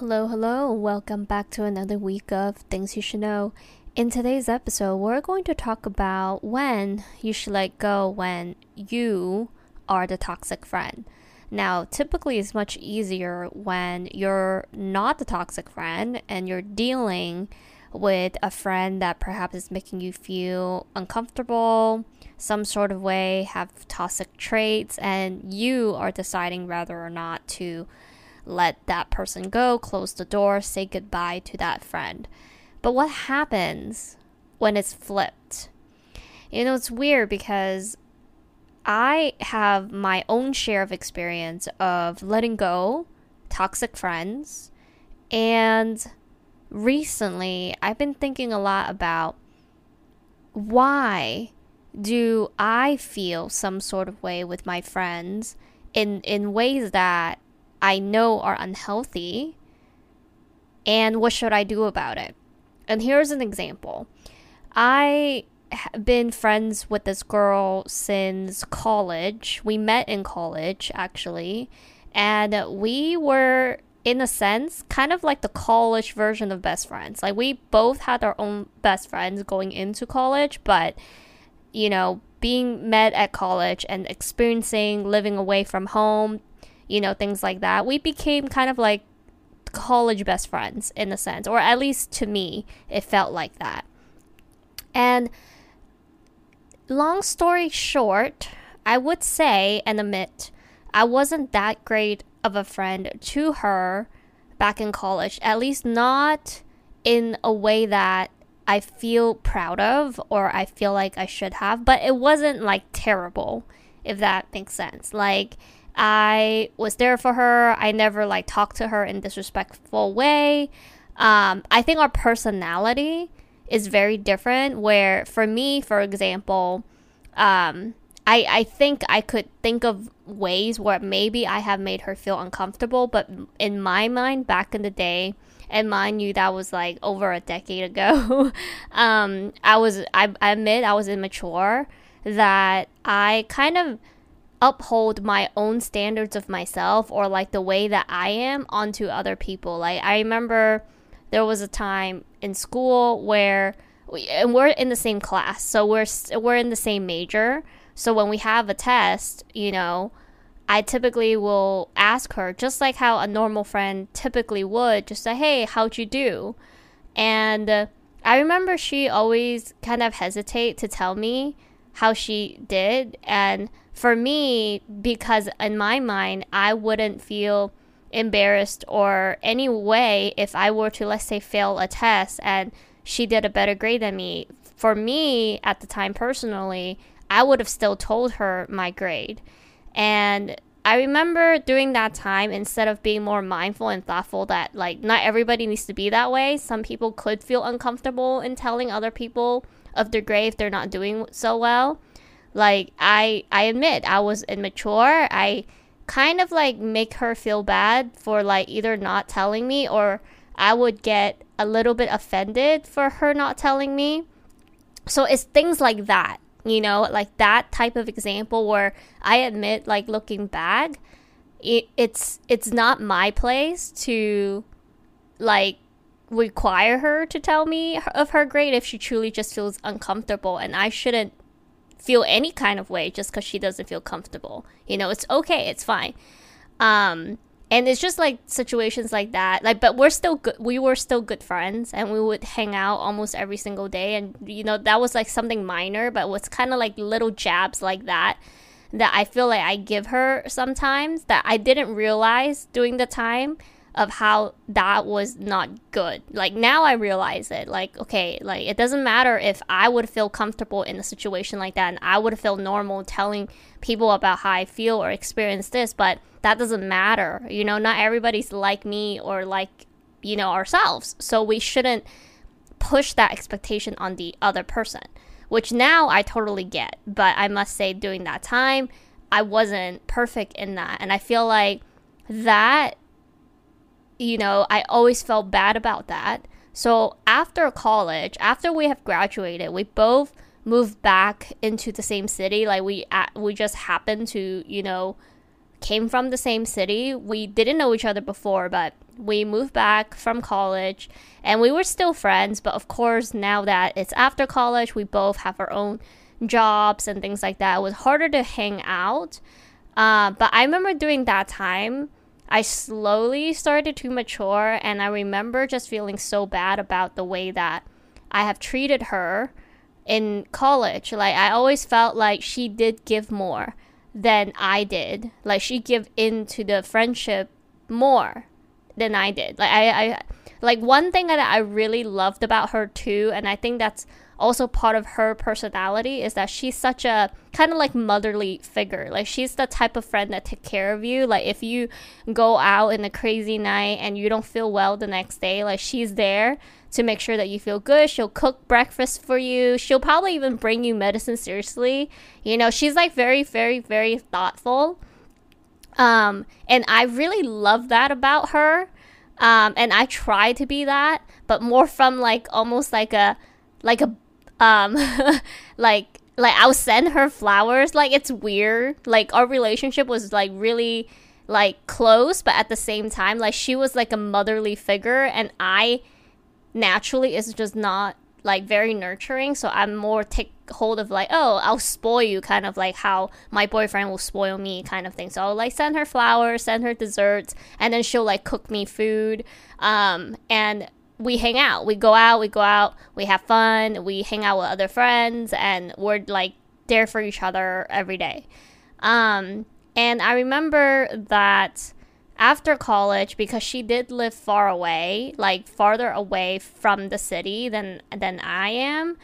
Hello, hello. Welcome back to another week of Things You Should Know. In today's episode, we're going to talk about when you should let go when you are the toxic friend. Now, typically, it's much easier when you're not the toxic friend and you're dealing with a friend that perhaps is making you feel uncomfortable, some sort of way, have toxic traits, and you are deciding whether or not to let that person go, close the door, say goodbye to that friend. But what happens when it's flipped? You know, it's weird because I have my own share of experience of letting go toxic friends. And recently, I've been thinking a lot about why do I feel some sort of way with my friends in in ways that I know are unhealthy and what should I do about it? And here's an example. I have been friends with this girl since college. We met in college actually, and we were in a sense kind of like the college version of best friends. Like we both had our own best friends going into college, but you know, being met at college and experiencing living away from home, you know, things like that. We became kind of like college best friends in a sense, or at least to me, it felt like that. And long story short, I would say and admit I wasn't that great of a friend to her back in college, at least not in a way that I feel proud of or I feel like I should have, but it wasn't like terrible, if that makes sense. Like, I was there for her. I never like talked to her in disrespectful way. Um, I think our personality is very different. Where for me, for example, um, I I think I could think of ways where maybe I have made her feel uncomfortable, but in my mind, back in the day, and mind you, that was like over a decade ago. um, I was I, I admit I was immature. That I kind of uphold my own standards of myself or like the way that I am onto other people. Like I remember there was a time in school where we, and we're in the same class, so we're we're in the same major. So when we have a test, you know, I typically will ask her just like how a normal friend typically would, just say, "Hey, how'd you do?" And uh, I remember she always kind of hesitate to tell me how she did and for me, because in my mind, I wouldn't feel embarrassed or any way if I were to, let's say, fail a test and she did a better grade than me. For me, at the time personally, I would have still told her my grade. And I remember during that time, instead of being more mindful and thoughtful that, like, not everybody needs to be that way, some people could feel uncomfortable in telling other people of their grade if they're not doing so well like I I admit I was immature. I kind of like make her feel bad for like either not telling me or I would get a little bit offended for her not telling me. So it's things like that, you know, like that type of example where I admit like looking back, it, it's it's not my place to like require her to tell me of her grade if she truly just feels uncomfortable and I shouldn't feel any kind of way just because she doesn't feel comfortable. You know, it's okay, it's fine. Um, and it's just like situations like that. Like, but we're still good. We were still good friends, and we would hang out almost every single day. And you know, that was like something minor, but was kind of like little jabs like that that I feel like I give her sometimes that I didn't realize during the time of how that was not good. Like now I realize it. Like, okay, like it doesn't matter if I would feel comfortable in a situation like that and I would feel normal telling people about how I feel or experience this, but that doesn't matter. You know, not everybody's like me or like, you know, ourselves. So we shouldn't push that expectation on the other person, which now I totally get. But I must say, during that time, I wasn't perfect in that. And I feel like that you know, I always felt bad about that. So after college, after we have graduated, we both moved back into the same city. Like we we just happened to, you know, came from the same city. We didn't know each other before, but we moved back from college and we were still friends, but of course, now that it's after college, we both have our own jobs and things like that. It was harder to hang out. Uh, but I remember during that time, I slowly started to mature, and I remember just feeling so bad about the way that I have treated her in college. Like, I always felt like she did give more than I did. Like, she give into the friendship more than I did. Like, I, I like one thing that I really loved about her too, and I think that's also part of her personality is that she's such a kind of like motherly figure. Like she's the type of friend that take care of you. Like if you go out in a crazy night and you don't feel well the next day, like she's there to make sure that you feel good. She'll cook breakfast for you. She'll probably even bring you medicine seriously. You know, she's like very very very thoughtful. Um and I really love that about her. Um, and I try to be that, but more from like almost like a like a um like like I'll send her flowers. Like it's weird. Like our relationship was like really like close, but at the same time, like she was like a motherly figure, and I naturally is just not like very nurturing. So I'm more take hold of like, oh, I'll spoil you, kind of like how my boyfriend will spoil me, kind of thing. So I'll like send her flowers, send her desserts, and then she'll like cook me food. Um, and we hang out. We go out, we go out, we have fun, we hang out with other friends, and we're like there for each other every day. Um, and I remember that after college, because she did live far away, like farther away from the city than than I am,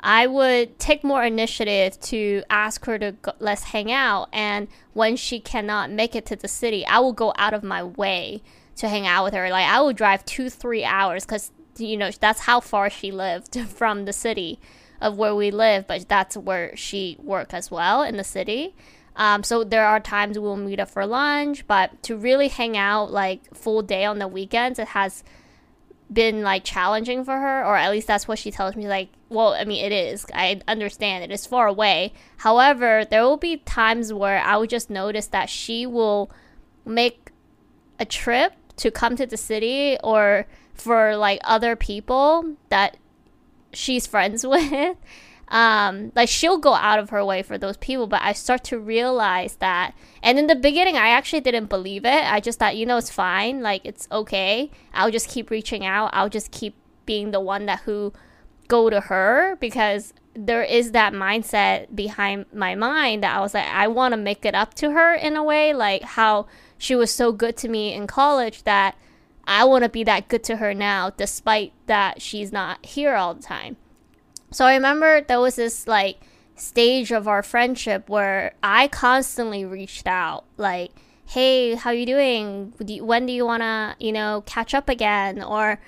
I would take more initiative to ask her to go, let's hang out. And when she cannot make it to the city, I will go out of my way to hang out with her. Like I would drive two, three hours because you know that's how far she lived from the city of where we live, but that's where she worked as well in the city. Um, so there are times we'll meet up for lunch, but to really hang out like full day on the weekends, it has been like challenging for her, or at least that's what she tells me. Like, well, I mean, it is. I understand it is far away. However, there will be times where I would just notice that she will make a trip to come to the city or for like other people that she's friends with um like she'll go out of her way for those people. But i start to realize that and in the beginning i actually didn't believe it. I just thought you know it's fine. Like it's okay. I'll just keep reaching out. I'll just keep being the one that who go to her because there is that mindset behind my mind that i was like i want to make it up to her in a way like how she was so good to me in college that I want to be that good to her now, despite that she's not here all the time. So I remember there was this like stage of our friendship where I constantly reached out, like, "Hey, how you doing? when do you wanna, you know, catch up again?" Or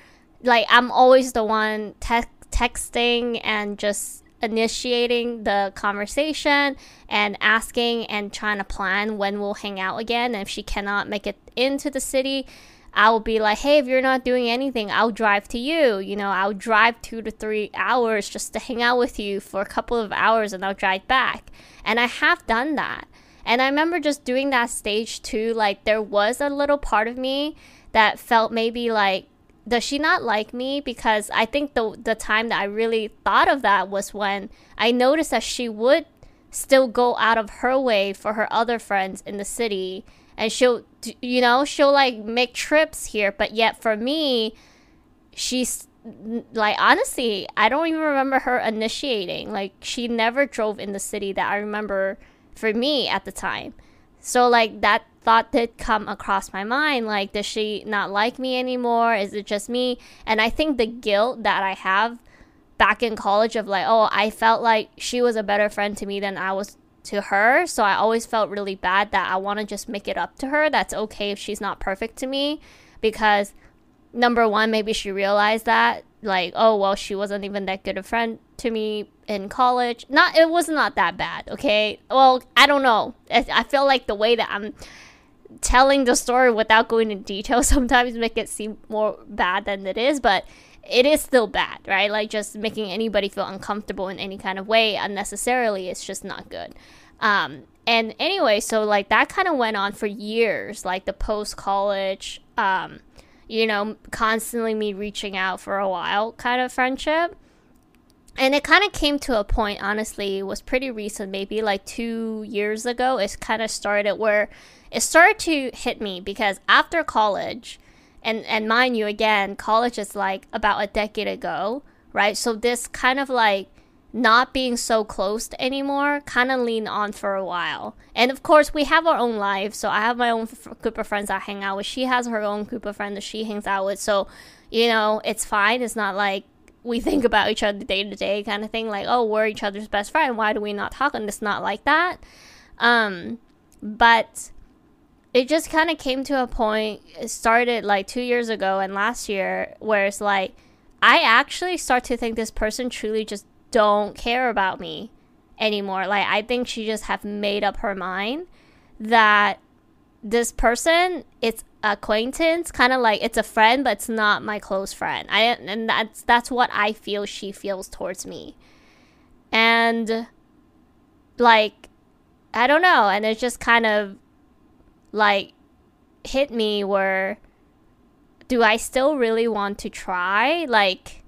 like I'm always the one te- texting and just initiating the conversation and asking and trying to plan when we'll hang out again. And if she cannot make it into the city, I'll be like, hey, if you're not doing anything, I'll drive to you. You know, I'll drive two to three hours just to hang out with you for a couple of hours and I'll drive back. And I have done that. And I remember just doing that stage too. Like, there was a little part of me that felt maybe like, does she not like me? Because I think the the time that I really thought of that was when I noticed that she would still go out of her way for her other friends in the city. And she'll you know she'll like make trips here. But yet for me she's like honestly i don't even remember her initiating. Like she never drove in the city that i remember for me at the time. So like that thought did come across my mind like does she not like me anymore? Is it just me? And i think the guilt that i have back in college of like oh i felt like she was a better friend to me than i was to her. So i always felt really bad that i want to just make it up to her. That's okay if she's not perfect to me. Because number one maybe she realized that like oh well she wasn't even that good a friend to me in college. Not it was not that bad okay? Well i don't know. I, I feel like the way that i'm telling the story without going into detail sometimes make it seem more bad than it is, but it is still bad, right? Like just making anybody feel uncomfortable in any kind of way unnecessarily is just not good. Um, and anyway, so like that kind of went on for years, like the post college, um, you know, constantly me reaching out for a while kind of friendship. And it kind of came to a point, honestly, it was pretty recent, maybe like two years ago. It kind of started where it started to hit me because after college, and, and mind you, again, college is like about a decade ago, right? So this kind of like not being so close anymore kind of leaned on for a while. And of course, we have our own lives. So I have my own f- group of friends I hang out with. She has her own group of friends that she hangs out with. So, you know, it's fine. It's not like we think about each other day to day kind of thing. Like, oh, we're each other's best friend. Why do we not talk? And it's not like that. Um, but it just kind of came to a point. It started like two years ago and last year where it's like, I actually start to think this person truly just don't care about me anymore. Like I think she just have made up her mind that this person it's acquaintance, kind of like it's a friend, but it's not my close friend. I and that's that's what I feel she feels towards me, and like I don't know, and it just kind of like hit me where do I still really want to try like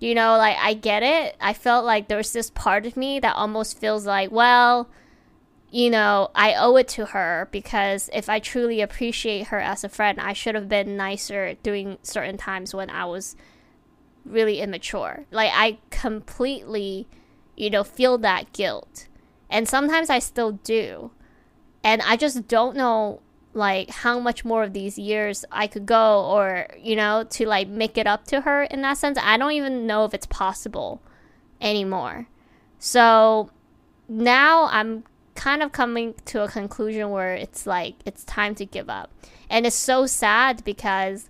you know, like I get it. I felt like there's this part of me that almost feels like, well, you know, I owe it to her because if I truly appreciate her as a friend, I should have been nicer during certain times when I was really immature. Like I completely, you know, feel that guilt. And sometimes I still do. And I just don't know like how much more of these years I could go or you know to like make it up to her in that sense I don't even know if it's possible anymore so now I'm kind of coming to a conclusion where it's like it's time to give up and it's so sad because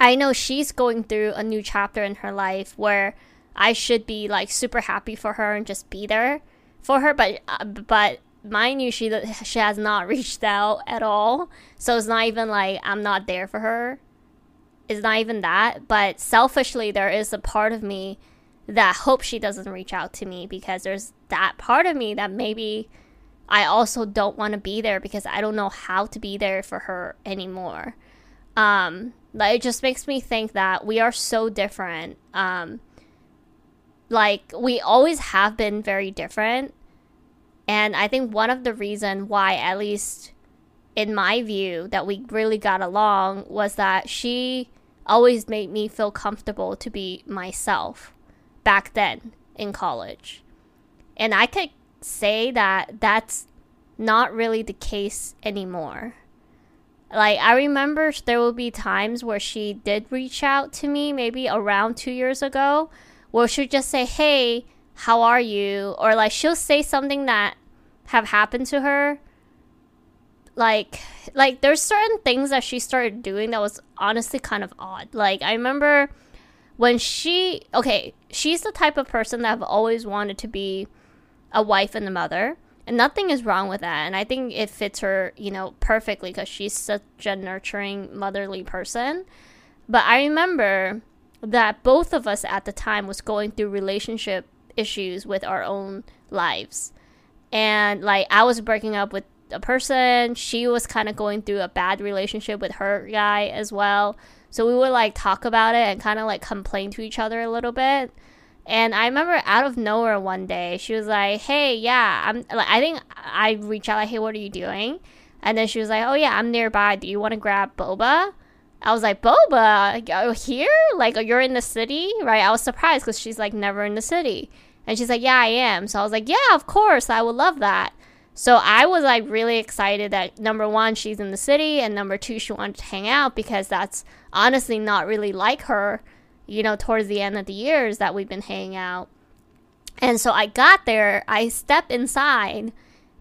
I know she's going through a new chapter in her life where I should be like super happy for her and just be there for her but uh, but mind you, she she has not reached out at all. So it's not even like I'm not there for her. It's not even that. But selfishly, there is a part of me that hope she doesn't reach out to me because there's that part of me that maybe I also don't want to be there because I don't know how to be there for her anymore. Um, but it just makes me think that we are so different. Um, like we always have been very different and I think one of the reason why, at least in my view, that we really got along was that she always made me feel comfortable to be myself back then in college. And I could say that that's not really the case anymore. Like, I remember there will be times where she did reach out to me, maybe around two years ago, where she'd just say, Hey, how are you? Or like she'll say something that have happened to her. Like like there's certain things that she started doing that was honestly kind of odd. Like I remember when she okay, she's the type of person that I've always wanted to be a wife and a mother. And nothing is wrong with that. And I think it fits her, you know, perfectly because she's such a nurturing, motherly person. But I remember that both of us at the time was going through relationship issues with our own lives and like I was breaking up with a person. She was kind of going through a bad relationship with her guy as well. So we would like talk about it and kind of like complain to each other a little bit. And I remember out of nowhere one day, she was like, "Hey, yeah, I'm." Like, I think I reached out like, "Hey, what are you doing?" And then she was like, "Oh yeah, I'm nearby. Do you want to grab boba?" I was like, "Boba, here? Like, oh, you're in the city, right?" I was surprised because she's like never in the city. And she's like, Yeah, I am. So I was like, Yeah, of course. I would love that. So I was like really excited that number one, she's in the city, and number two, she wanted to hang out because that's honestly not really like her, you know, towards the end of the years that we've been hanging out. And so I got there, I stepped inside,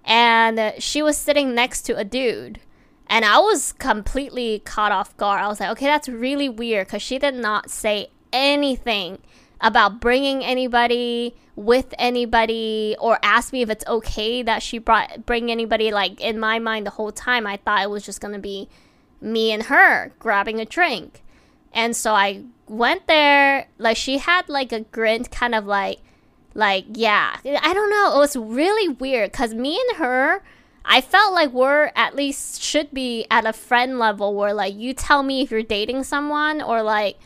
and she was sitting next to a dude. And I was completely caught off guard. I was like, okay, that's really weird because she did not say anything about bringing anybody with anybody or ask me if it's okay that she brought bring anybody like in my mind the whole time. I thought it was just going to be me and her grabbing a drink. And so I went there. Like she had like a grin kind of like like yeah, I don't know, it was really weird cuz me and her I felt like we're at least should be at a friend level where like you tell me if you're dating someone or like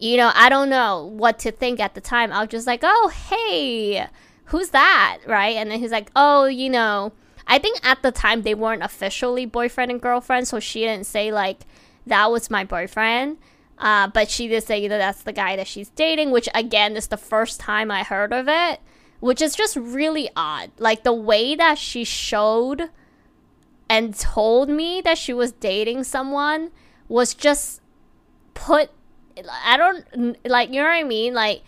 you know, I don't know what to think at the time. I was just like, "Oh, hey, who's that?" right? And then he's like, "Oh, you know, I think at the time they weren't officially boyfriend and girlfriend, so she didn't say like that was my boyfriend. Uh, but she did say you know that's the guy that she's dating, which again is the first time I heard of it, which is just really odd. Like the way that she showed and told me that she was dating someone was just put. I don't like you know what I mean, like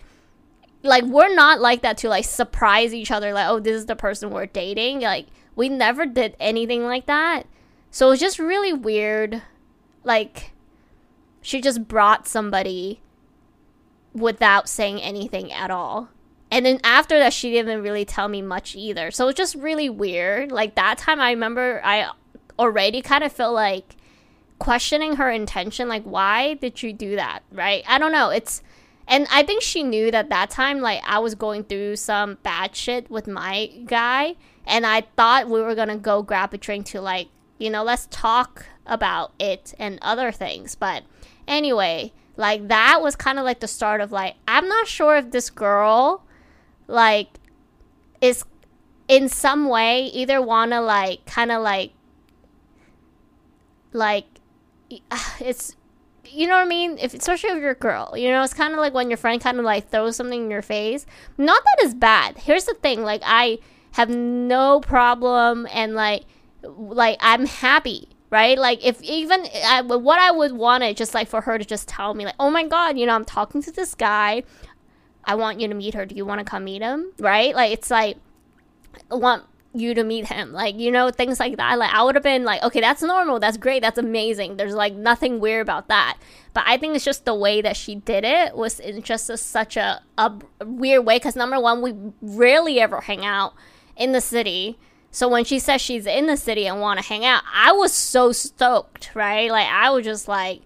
like we're not like that to like surprise each other like oh this is the person we're dating like we never did anything like that. So it's just really weird. Like, she just brought somebody without saying anything at all. And then after that, she didn't really tell me much either. So it's just really weird. Like, that time, I remember I already kind of felt like questioning her intention. Like, why did you do that? Right? I don't know. It's. And I think she knew that that time, like, I was going through some bad shit with my guy and I thought we were gonna go grab a drink to like, you know, let's talk about it and other things. But anyway, like that was kind of like the start of like, I'm not sure if this girl, like, is in some way either wanna like kind of like, like, Ah, it's you know what I mean? If especially if you're a girl, you know, it's kind of like when your friend kind of like throws something in your face. Not that it's bad. Here's the thing: like I have no problem and like like I'm happy right? Like if even I, what I would want it just like for her to just tell me like, oh my god, you know, I'm talking to this guy. I want you to meet her. Do you want to come meet him? Right? Like it's like I want you to meet him. Like you know things like that. Like I would have been like, okay, that's normal. That's great. That's amazing. There's like nothing weird about that. But I think it's just the way that she did it was in just a, such a, a weird way. Because number one, we rarely ever hang out in the city. So when she says she's in the city and want to hang out, I was so stoked, right? Like I was just like,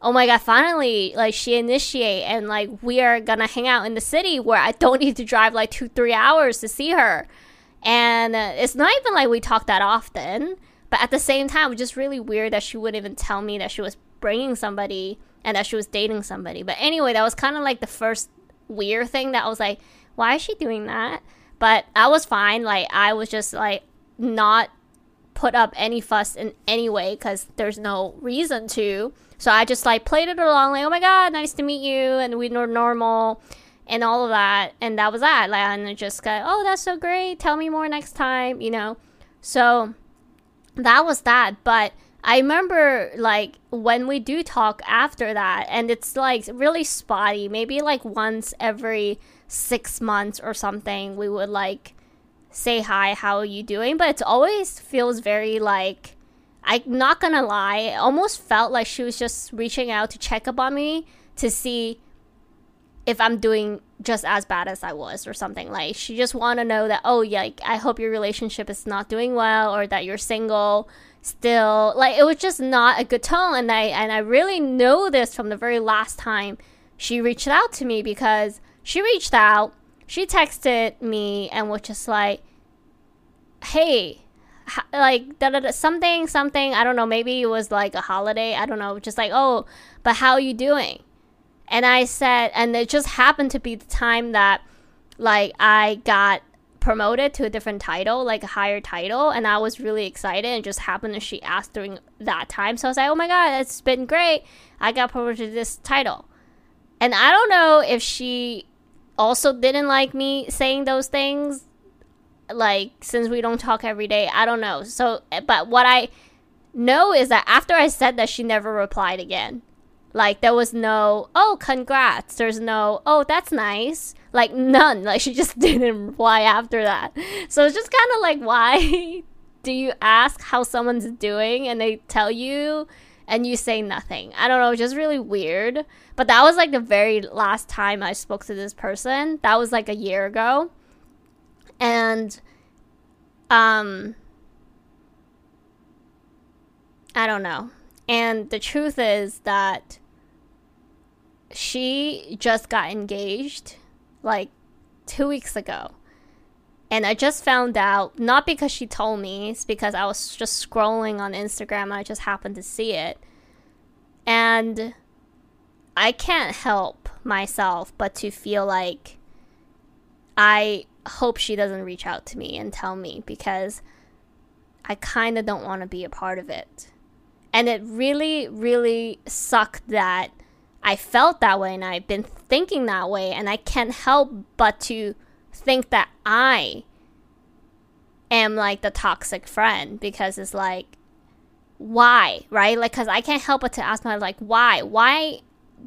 oh my god, finally, like she initiate and like we are gonna hang out in the city where I don't need to drive like two three hours to see her, and uh, it's not even like we talk that often. But at the same time, it was just really weird that she wouldn't even tell me that she was bringing somebody and that she was dating somebody. But anyway, that was kind of like the first weird thing that I was like, why is she doing that? But I was fine. Like I was just like not put up any fuss in any way because there's no reason to. So I just like played it along, like, oh my god, nice to meet you, and we were normal and all of that, and that was that. Like, and just got, oh, that's so great. Tell me more next time, you know. So that was that. But I remember like when we do talk after that, and it's like really spotty. Maybe like once every six months or something, we would like say hi, how are you doing? But it always feels very like I'm not gonna lie, it almost felt like she was just reaching out to check up on me to see if I'm doing just as bad as I was or something. Like she just want to know that oh yeah, like, I hope your relationship is not doing well or that you're single still. Like it was just not a good tone and I and I really know this from the very last time she reached out to me because she reached out, she texted me and was just like, hey, like da, da, da, something, something, I don't know, maybe it was like a holiday, I don't know, just like, oh, but how are you doing? And I said, and it just happened to be the time that like I got promoted to a different title, like a higher title, and I was really excited. And just happened that she asked during that time, so I was like, "Oh my god, it's been great! I got promoted to this title." And I don't know if she also didn't like me saying those things like since we don't talk every day i don't know so eh, but what i know is that after i said that she never replied again like there was no oh congrats there's no oh that's nice like none like she just didn't reply after that so it's just kind of like why do you ask how someone's doing and they tell you and you say nothing. I don't know, just really weird. But that was like the very last time I spoke to this person. That was like a year ago. And um I don't know. And the truth is that she just got engaged like 2 weeks ago. And I just found out, not because she told me, it's because I was just scrolling on Instagram and I just happened to see it. And I can't help myself but to feel like I hope she doesn't reach out to me and tell me because I kind of don't want to be a part of it. And it really, really sucked that I felt that way and I've been thinking that way, and I can't help but to think that I am like the toxic friend because it's like, why, right? Like, because I can't help but to ask myself, like, why? Why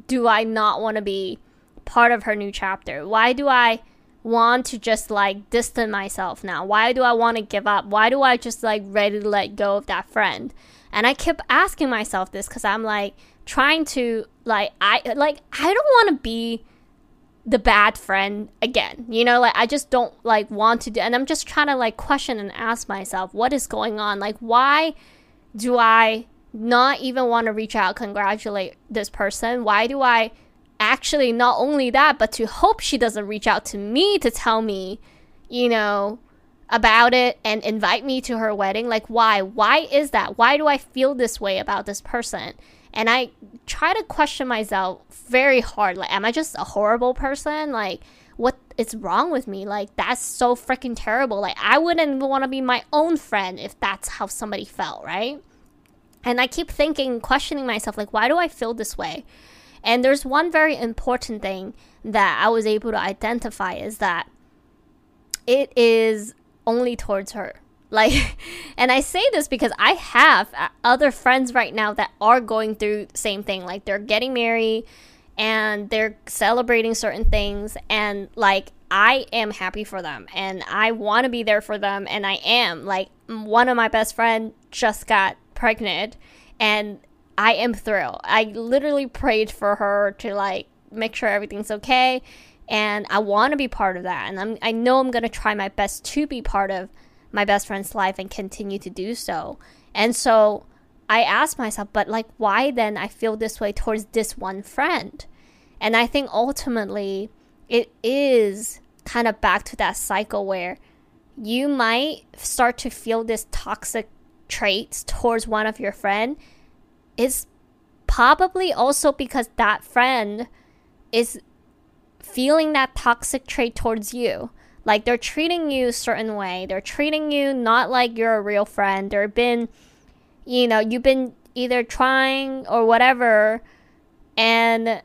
do I not want to be part of her new chapter? Why do I want to just like distance myself now? Why do I want to give up? Why do I just like ready to let go of that friend? And I kept asking myself this because I'm like trying to like I like I don't want to be the bad friend again. You know, like I just don't like want to do and I'm just trying to like question and ask myself what is going on? Like why do I not even want to reach out congratulate this person? Why do I actually not only that but to hope she doesn't reach out to me to tell me, you know, about it and invite me to her wedding? Like why? Why is that? Why do I feel this way about this person? And I try to question myself very hard. Like, am I just a horrible person? Like, what is wrong with me? Like, that's so freaking terrible. Like, I wouldn't even want to be my own friend if that's how somebody felt, right? And I keep thinking, questioning myself, like, why do I feel this way? And there's one very important thing that I was able to identify is that it is only towards her. Like, and I say this because I have uh, other friends right now that are going through the same thing. Like, they're getting married and they're celebrating certain things. And, like, I am happy for them and I want to be there for them. And I am. Like, one of my best friend just got pregnant and I am thrilled. I literally prayed for her to, like, make sure everything's okay. And I want to be part of that. And I'm, I know I'm going to try my best to be part of my best friend's life and continue to do so. And so I asked myself, but like, why then I feel this way towards this one friend? And I think ultimately it is kind of back to that cycle where you might start to feel this toxic traits towards one of your friend is probably also because that friend is feeling that toxic trait towards you like they're treating you a certain way. They're treating you not like you're a real friend. They've been, you know, you've been either trying or whatever, and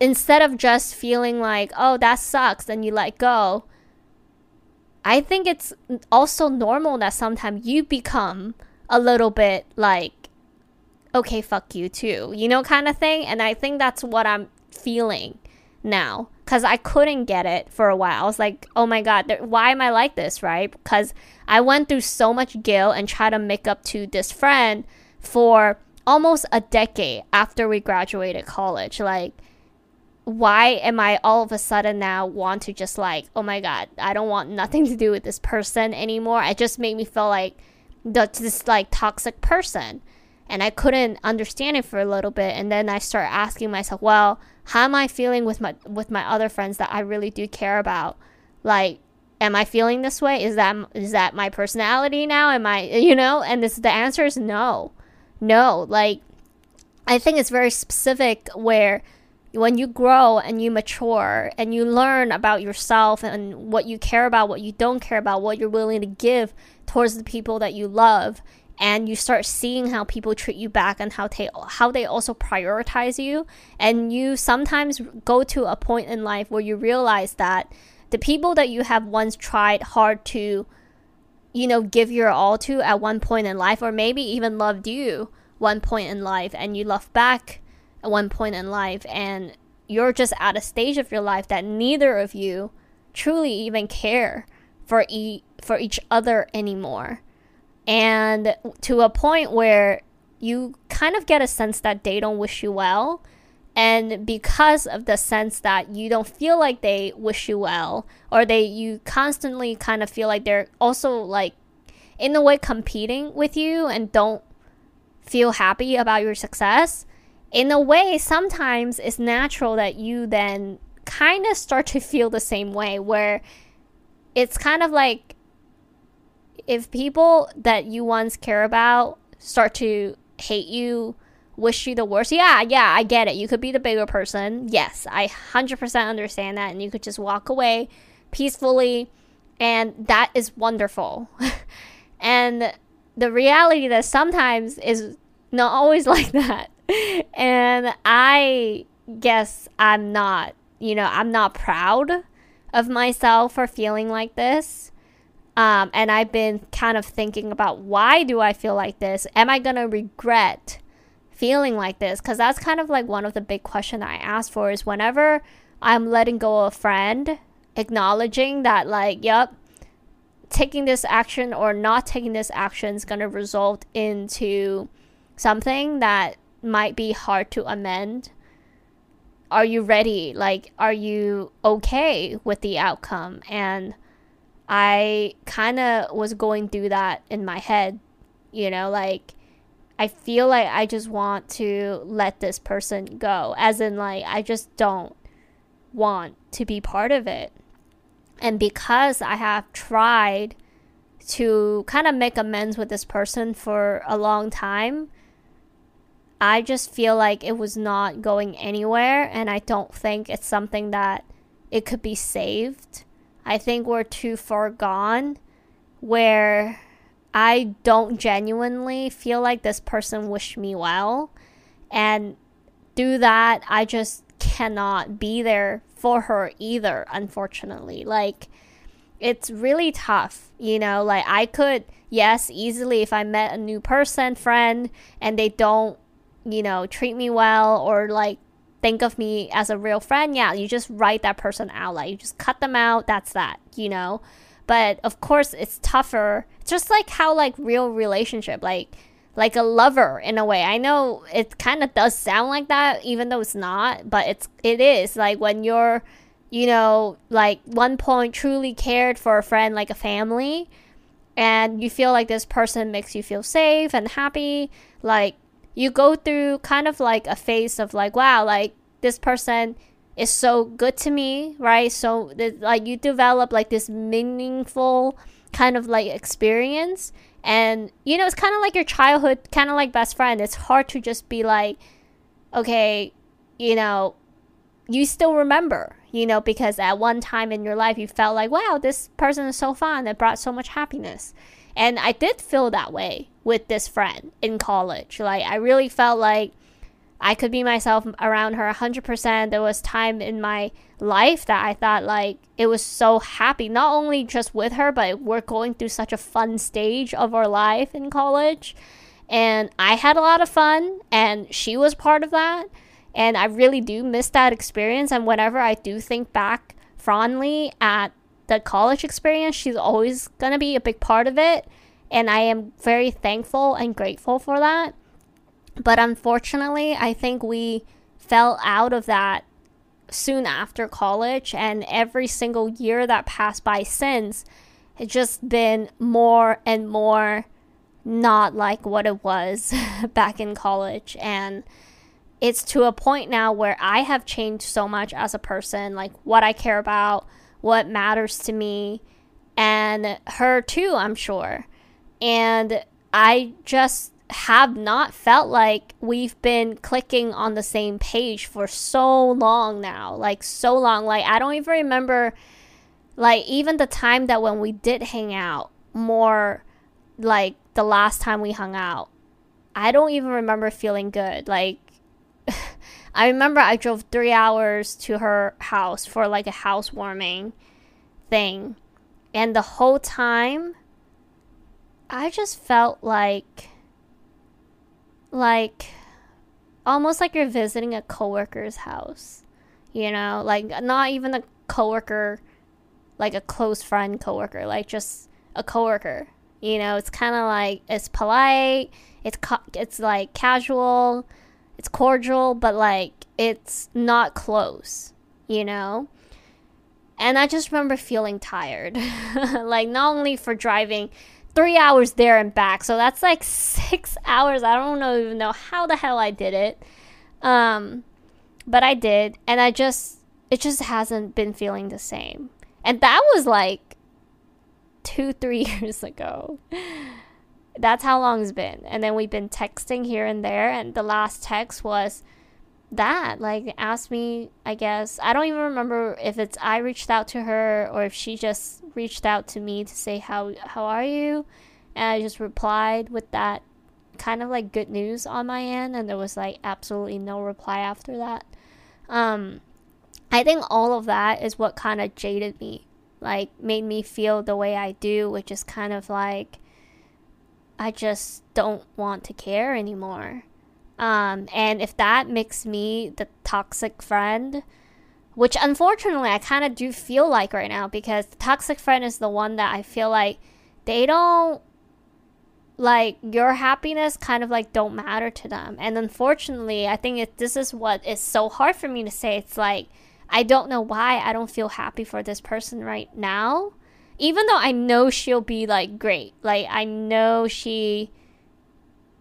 instead of just feeling like, oh, that sucks, then you let go. I think it's also normal that sometimes you become a little bit like, okay, fuck you too, you know, kind of thing. And I think that's what I'm feeling now because I couldn't get it for a while. I was like, oh my God, why am I like this, right? Because I went through so much guilt and tried to make up to this friend for almost a decade after we graduated college. Like, why am I all of a sudden now want to just like, oh my God, I don't want nothing to do with this person anymore? It just made me feel like the, this like toxic person. And I couldn't understand it for a little bit. And then I started asking myself, well, how am I feeling with my with my other friends that I really do care about? Like, am I feeling this way? Is that is that my personality now? Am I you know? And this the answer is no, no. Like, I think it's very specific where when you grow and you mature and you learn about yourself and what you care about, what you don't care about, what you're willing to give towards the people that you love and you start seeing how people treat you back and how they how they also prioritize you. And you sometimes go to a point in life where you realize that the people that you have once tried hard to you know give your all to at one point in life or maybe even loved you one point in life and you love back at one point in life and you're just at a stage of your life that neither of you truly even care for e- for each other anymore and to a point where you kind of get a sense that they don't wish you well. And because of the sense that you don't feel like they wish you well, or they you constantly kind of feel like they're also like in a way competing with you and don't feel happy about your success, in a way, sometimes it's natural that you then kind of start to feel the same way where it's kind of like if people that you once care about start to hate you, wish you the worst. Yeah, yeah, I get it. You could be the bigger person. Yes, I 100% understand that and you could just walk away peacefully and that is wonderful. and the reality that sometimes is not always like that. and I guess I'm not, you know, I'm not proud of myself for feeling like this. Um, and I've been kind of thinking about why do I feel like this? Am I gonna regret feeling like this? Because that's kind of like one of the big questions I ask for is whenever I'm letting go of a friend, acknowledging that like, yep, taking this action or not taking this action is gonna result into something that might be hard to amend are you ready like are you okay with the outcome and i kind of was going through that in my head you know like i feel like i just want to let this person go as in like i just don't want to be part of it and because i have tried to kind of make amends with this person for a long time I just feel like it was not going anywhere, and I don't think it's something that it could be saved. I think we're too far gone where I don't genuinely feel like this person wished me well. And through that, I just cannot be there for her either, unfortunately. Like, it's really tough, you know? Like, I could, yes, easily if I met a new person, friend, and they don't you know, treat me well or like think of me as a real friend, yeah, you just write that person out. Like you just cut them out. That's that, you know. But of course, it's tougher. It's just like how like real relationship, like like a lover in a way. I know it kind of does sound like that, even though it's not. But it's it is like when you're, you know, like one point truly cared for a friend like a family, and you feel like this person makes you feel safe and happy. Like you go through kind of like a phase of like, wow, like this person is so good to me, right? So like you develop like this meaningful kind of like experience. And you know it's kind of like your childhood kind of like best friend. It's hard to just be like okay you know you still remember you know because at one time in your life you felt like wow this person is so fun it brought so much happiness. And i did feel that way with this friend in college. Like I really felt like I could be myself around her 100%. There was time in my life that I thought like it was so happy, not only just with her, but we're going through such a fun stage of our life in college. And I had a lot of fun, and she was part of that. And I really do miss that experience. And whenever I do think back fondly at the college experience, she's always going to be a big part of it and I am very thankful and grateful for that. But unfortunately, I think we fell out of that soon after college, and every single year that passed by since, it's just been more and more not like what it was back in college. And it's to a point now where I have changed so much as a person, like what I care about, what matters to me, and her too, I'm sure. And I just have not felt like we've been clicking on the same page for so long now. Like, so long. Like, I don't even remember, like, even the time that when we did hang out more, like, the last time we hung out. I don't even remember feeling good. Like, I remember I drove three hours to her house for like a housewarming thing. And the whole time, I just felt like like almost like you're visiting a coworker's house. You know, like not even a coworker like a close friend coworker, like just a coworker. You know, it's kind of like it's polite, it's it's like casual, it's cordial, but like it's not close, you know? And I just remember feeling tired. like not only for driving three hours there and back. So that's like six hours. I don't know even know how the hell I did it. Um, but I did, and I just it just hasn't been feeling the same. And that was like two, three years ago. That's how long it's been. And then we've been texting here and there. And the last text was that. Like, asked me, I guess. I don't even remember if it's I reached out to her or if she just reached out to me to say, How, how are you? And I just replied with that kind of like good news on my end. And there was like absolutely no reply after that. Um, I think all of that is what kind of jaded me, like made me feel the way I do, which is kind of like I just don't want to care anymore. Um, and if that makes me the toxic friend, which unfortunately I kind of do feel like right now because the toxic friend is the one that I feel like they don't like your happiness kind of like don't matter to them. And unfortunately, I think it, this is what is so hard for me to say. It's like I don't know why I don't feel happy for this person right now. Even though I know she'll be like great. Like I know she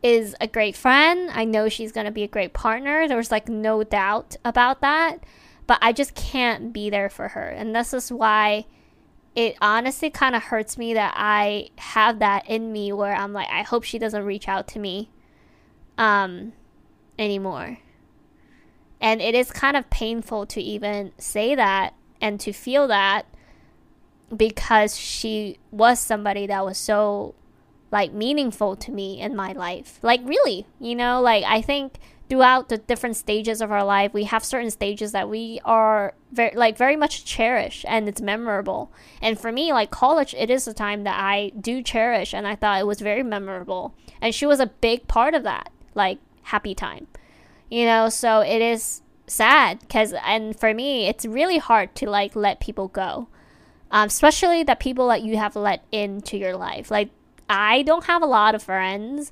is a great friend. I know she's going to be a great partner. There's like no doubt about that. But I just can't be there for her. And this is why it honestly kind of hurts me that I have that in me where I'm like, I hope she doesn't reach out to me um, anymore. And it is kind of painful to even say that and to feel that because she was somebody that was so like meaningful to me in my life. Like really, you know, like I think throughout the different stages of our life, we have certain stages that we are very like very much cherish and it's memorable. And for me, like college, it is a time that I do cherish and I thought it was very memorable. And she was a big part of that, like happy time. You know, so it is sad because and for me, it's really hard to like let people go. Um, especially the people that you have let into your life. Like I don't have a lot of friends.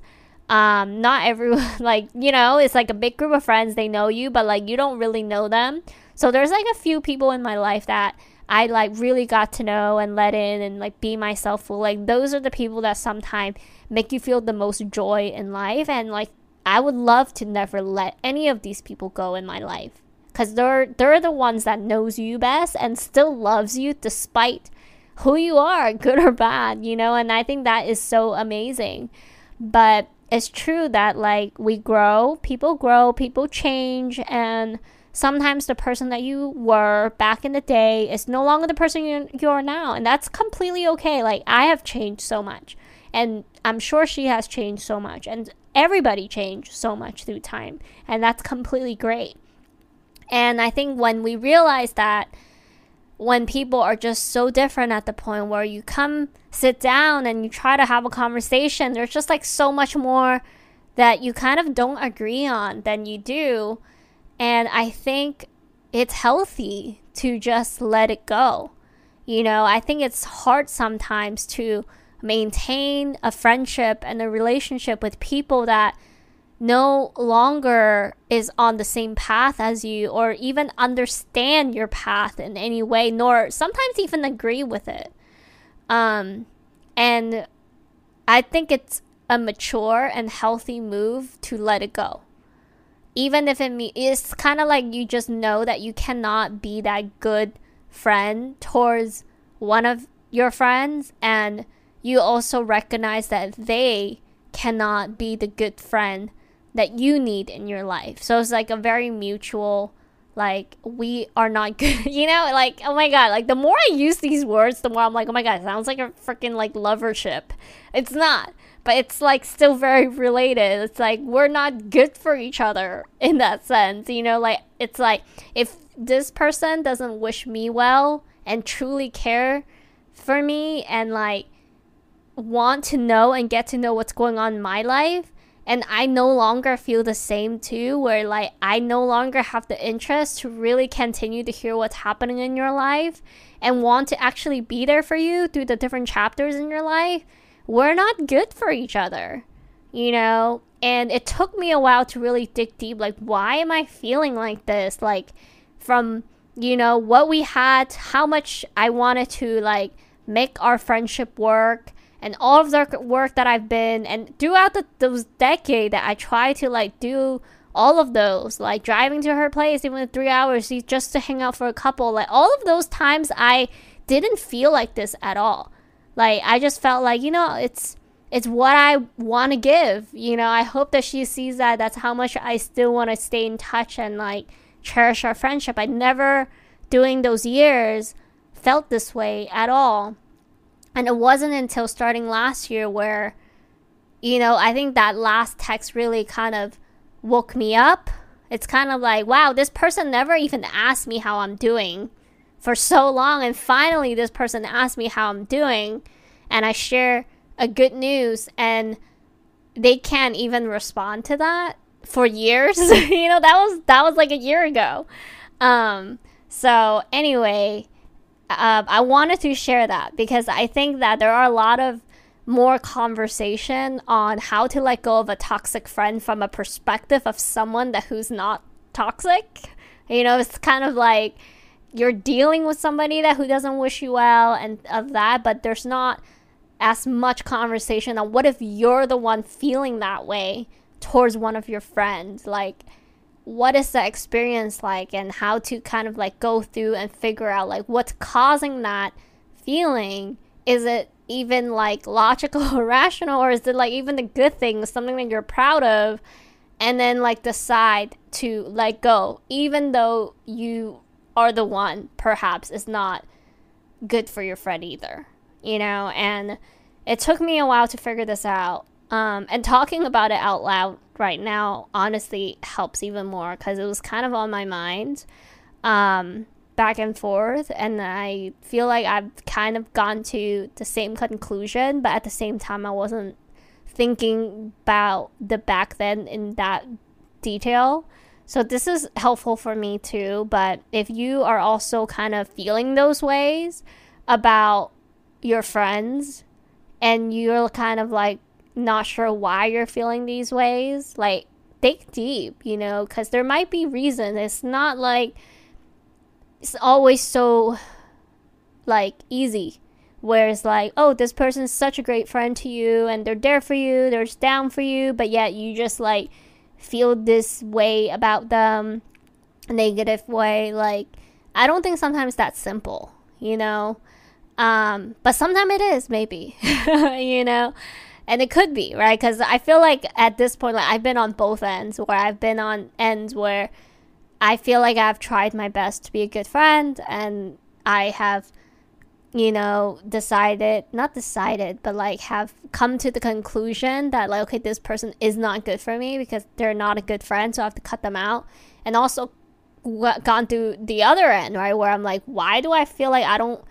Um not everyone like you know it's like a big group of friends they know you but like you don't really know them. So there's like a few people in my life that i like really got to know and let in and like be myself full like those are the people that sometimes make you feel the most joy in life. And like i would love to never let any of these people go in my life because they're they're the ones that knows you best and still loves you despite who you are good or bad you know and i think that is so amazing but it's true that like we grow, people grow, people change, and sometimes the person that you were back in the day is no longer the person you, you are now, and that's completely okay. Like I have changed so much, and I'm sure she has changed so much, and everybody changed so much through time, and that's completely great. And I think when we realize that when people are just so different at the point where you come sit down and you try to have a conversation, there's just like so much more that you kind of don't agree on than you do. And I think it's healthy to just let it go. You know, I think it's hard sometimes to maintain a friendship and a relationship with people that no longer is on the same path as you or even understand your path in any way nor sometimes even agree with it. Um, and i think it's a mature and healthy move to let it go. Even if it me- it's kind of like you just know that you cannot be that good friend towards one of your friends and you also recognize that they cannot be the good friend that you need in your life. So it's like a very mutual like we are not good you know? Like oh my god like the more i use these words the more i'm like oh my god it sounds like a freaking like lovership. It's not but it's like still very related. It's like we're not good for each other in that sense you know? Like it's like if this person doesn't wish me well and truly care for me and like want to know and get to know what's going on in my life and I no longer feel the same too, where like I no longer have the interest to really continue to hear what's happening in your life and want to actually be there for you through the different chapters in your life, we're not good for each other, you know? And it took me a while to really dig deep like, why am I feeling like this? Like, from, you know, what we had, how much I wanted to like make our friendship work and all of the work that I've been and throughout the, those decade that I try to like do all of those like driving to her place even three hours just to hang out for a couple like all of those times I didn't feel like this at all Like I just felt like, you know, it's it's what I want to give. You know, I hope that she sees that that's how much I still want to stay in touch and like cherish our friendship. I never during those years felt this way at all. And it wasn't until starting last year where you know, I think that last text really kind of woke me up. It's kind of like, wow, this person never even asked me how I'm doing for so long. And finally, this person asked me how I'm doing. And I share a good news, and they can't even respond to that for years. you know, that was that was like a year ago. Um, so anyway, uh, I wanted to share that because I think that there are a lot of more conversation on how to let go of a toxic friend from a perspective of someone that who's not toxic. You know, it's kind of like you're dealing with somebody that who doesn't wish you well and of that, but there's not as much conversation on what if you're the one feeling that way towards one of your friends. Like what is the experience like and how to kind of like go through and figure out like what's causing that feeling. Is it even like logical or rational or is it like even the good thing something that you're proud of and then like decide to let go even though you are the one perhaps is not good for your friend either you know and it took me a while to figure this out um, and talking about it out loud right now honestly helps even more because it was kind of on my mind um, back and forth and I feel like I've kind of gone to the same conclusion but at the same time I wasn't thinking about the back then in that detail. So this is helpful for me too, but if you are also kind of feeling those ways about your friends and you're kind of like not sure why you're feeling these ways, like dig deep, you know, cuz there might be reasons. It's not like it's always so like easy where it's like oh this person's such a great friend to you and they're there for you they're down for you but yet you just like feel this way about them negative way. Like i don't think sometimes that's simple you know? Um but sometimes it is maybe you know and it could be right? Because i feel like at this point like i've been on both ends where i've been on ends where I feel like I've tried my best to be a good friend and I have you know decided not decided but like have come to the conclusion that like okay this person is not good for me because they're not a good friend so I have to cut them out. And also gone through the other end right? Where I'm like why do I feel like I don't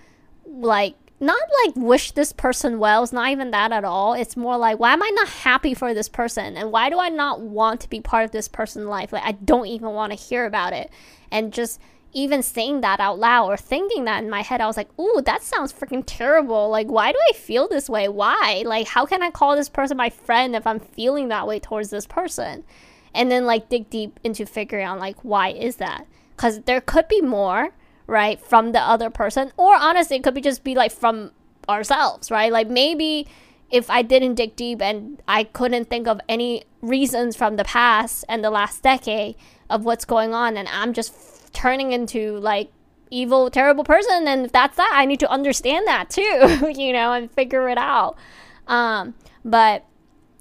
like not like wish this person well. It's not even that at all. It's more like, why am I not happy for this person? And why do I not want to be part of this person's life? Like, I don't even want to hear about it. And just even saying that out loud or thinking that in my head, I was like, ooh, that sounds freaking terrible. Like, why do I feel this way? Why? Like, how can I call this person my friend if I'm feeling that way towards this person? And then, like, dig deep into figuring out, like, why is that? Because there could be more right, from the other person. Or honestly, it could be just be like from ourselves, right? Like maybe if I didn't dig deep and I couldn't think of any reasons from the past and the last decade of what's going on, and I'm just f- turning into like evil, terrible person, and if that's that, I need to understand that too, you know, and figure it out. Um, but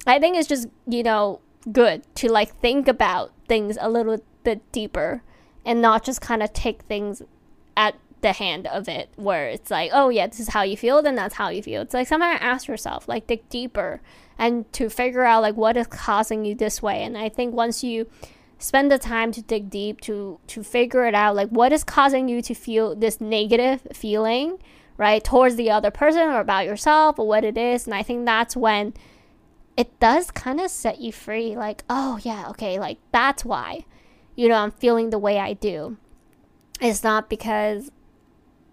I think it's just you know good to like think about things a little bit deeper and not just kind of take things at the hand of it where it's like oh yeah this is how you feel then that's how you feel. It's like sometimes ask yourself like dig deeper and to figure out like what is causing you this way. And i think once you spend the time to dig deep to to figure it out like what is causing you to feel this negative feeling right towards the other person or about yourself or what it is. And i think that's when it does kind of set you free like oh yeah okay like that's why you know i'm feeling the way i do it's not because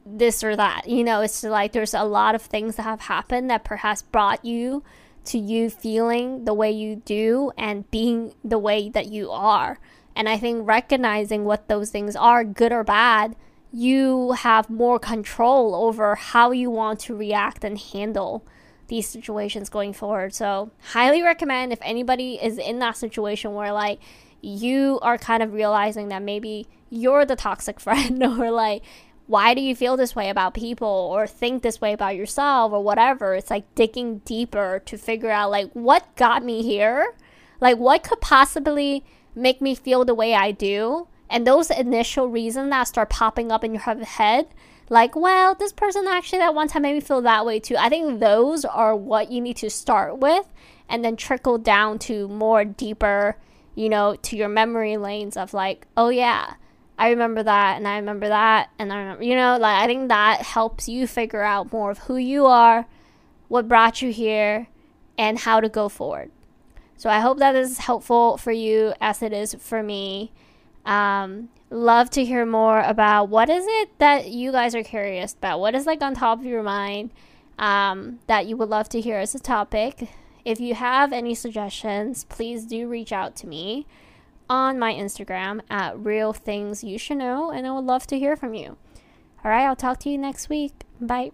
this or that. You know, it's like there's a lot of things that have happened that perhaps brought you to you feeling the way you do and being the way that you are. And I think recognizing what those things are, good or bad, you have more control over how you want to react and handle these situations going forward. So, highly recommend if anybody is in that situation where like you are kind of realizing that maybe you're the toxic friend or like why do you feel this way about people or think this way about yourself or whatever. It's like digging deeper to figure out like what got me here? Like what could possibly make me feel the way I do? And those initial reasons that start popping up in your head, like, well, this person actually that one time made me feel that way too. I think those are what you need to start with and then trickle down to more deeper, you know, to your memory lanes of like, oh yeah, I remember that and I remember that and I remember, you know, like I think that helps you figure out more of who you are, what brought you here, and how to go forward. So I hope that is helpful for you as it is for me. Um, love to hear more about what is it that you guys are curious about. What is like on top of your mind um, that you would love to hear as a topic. If you have any suggestions, please do reach out to me on my Instagram at Real Things You Should Know, and I would love to hear from you. All right, I'll talk to you next week. Bye.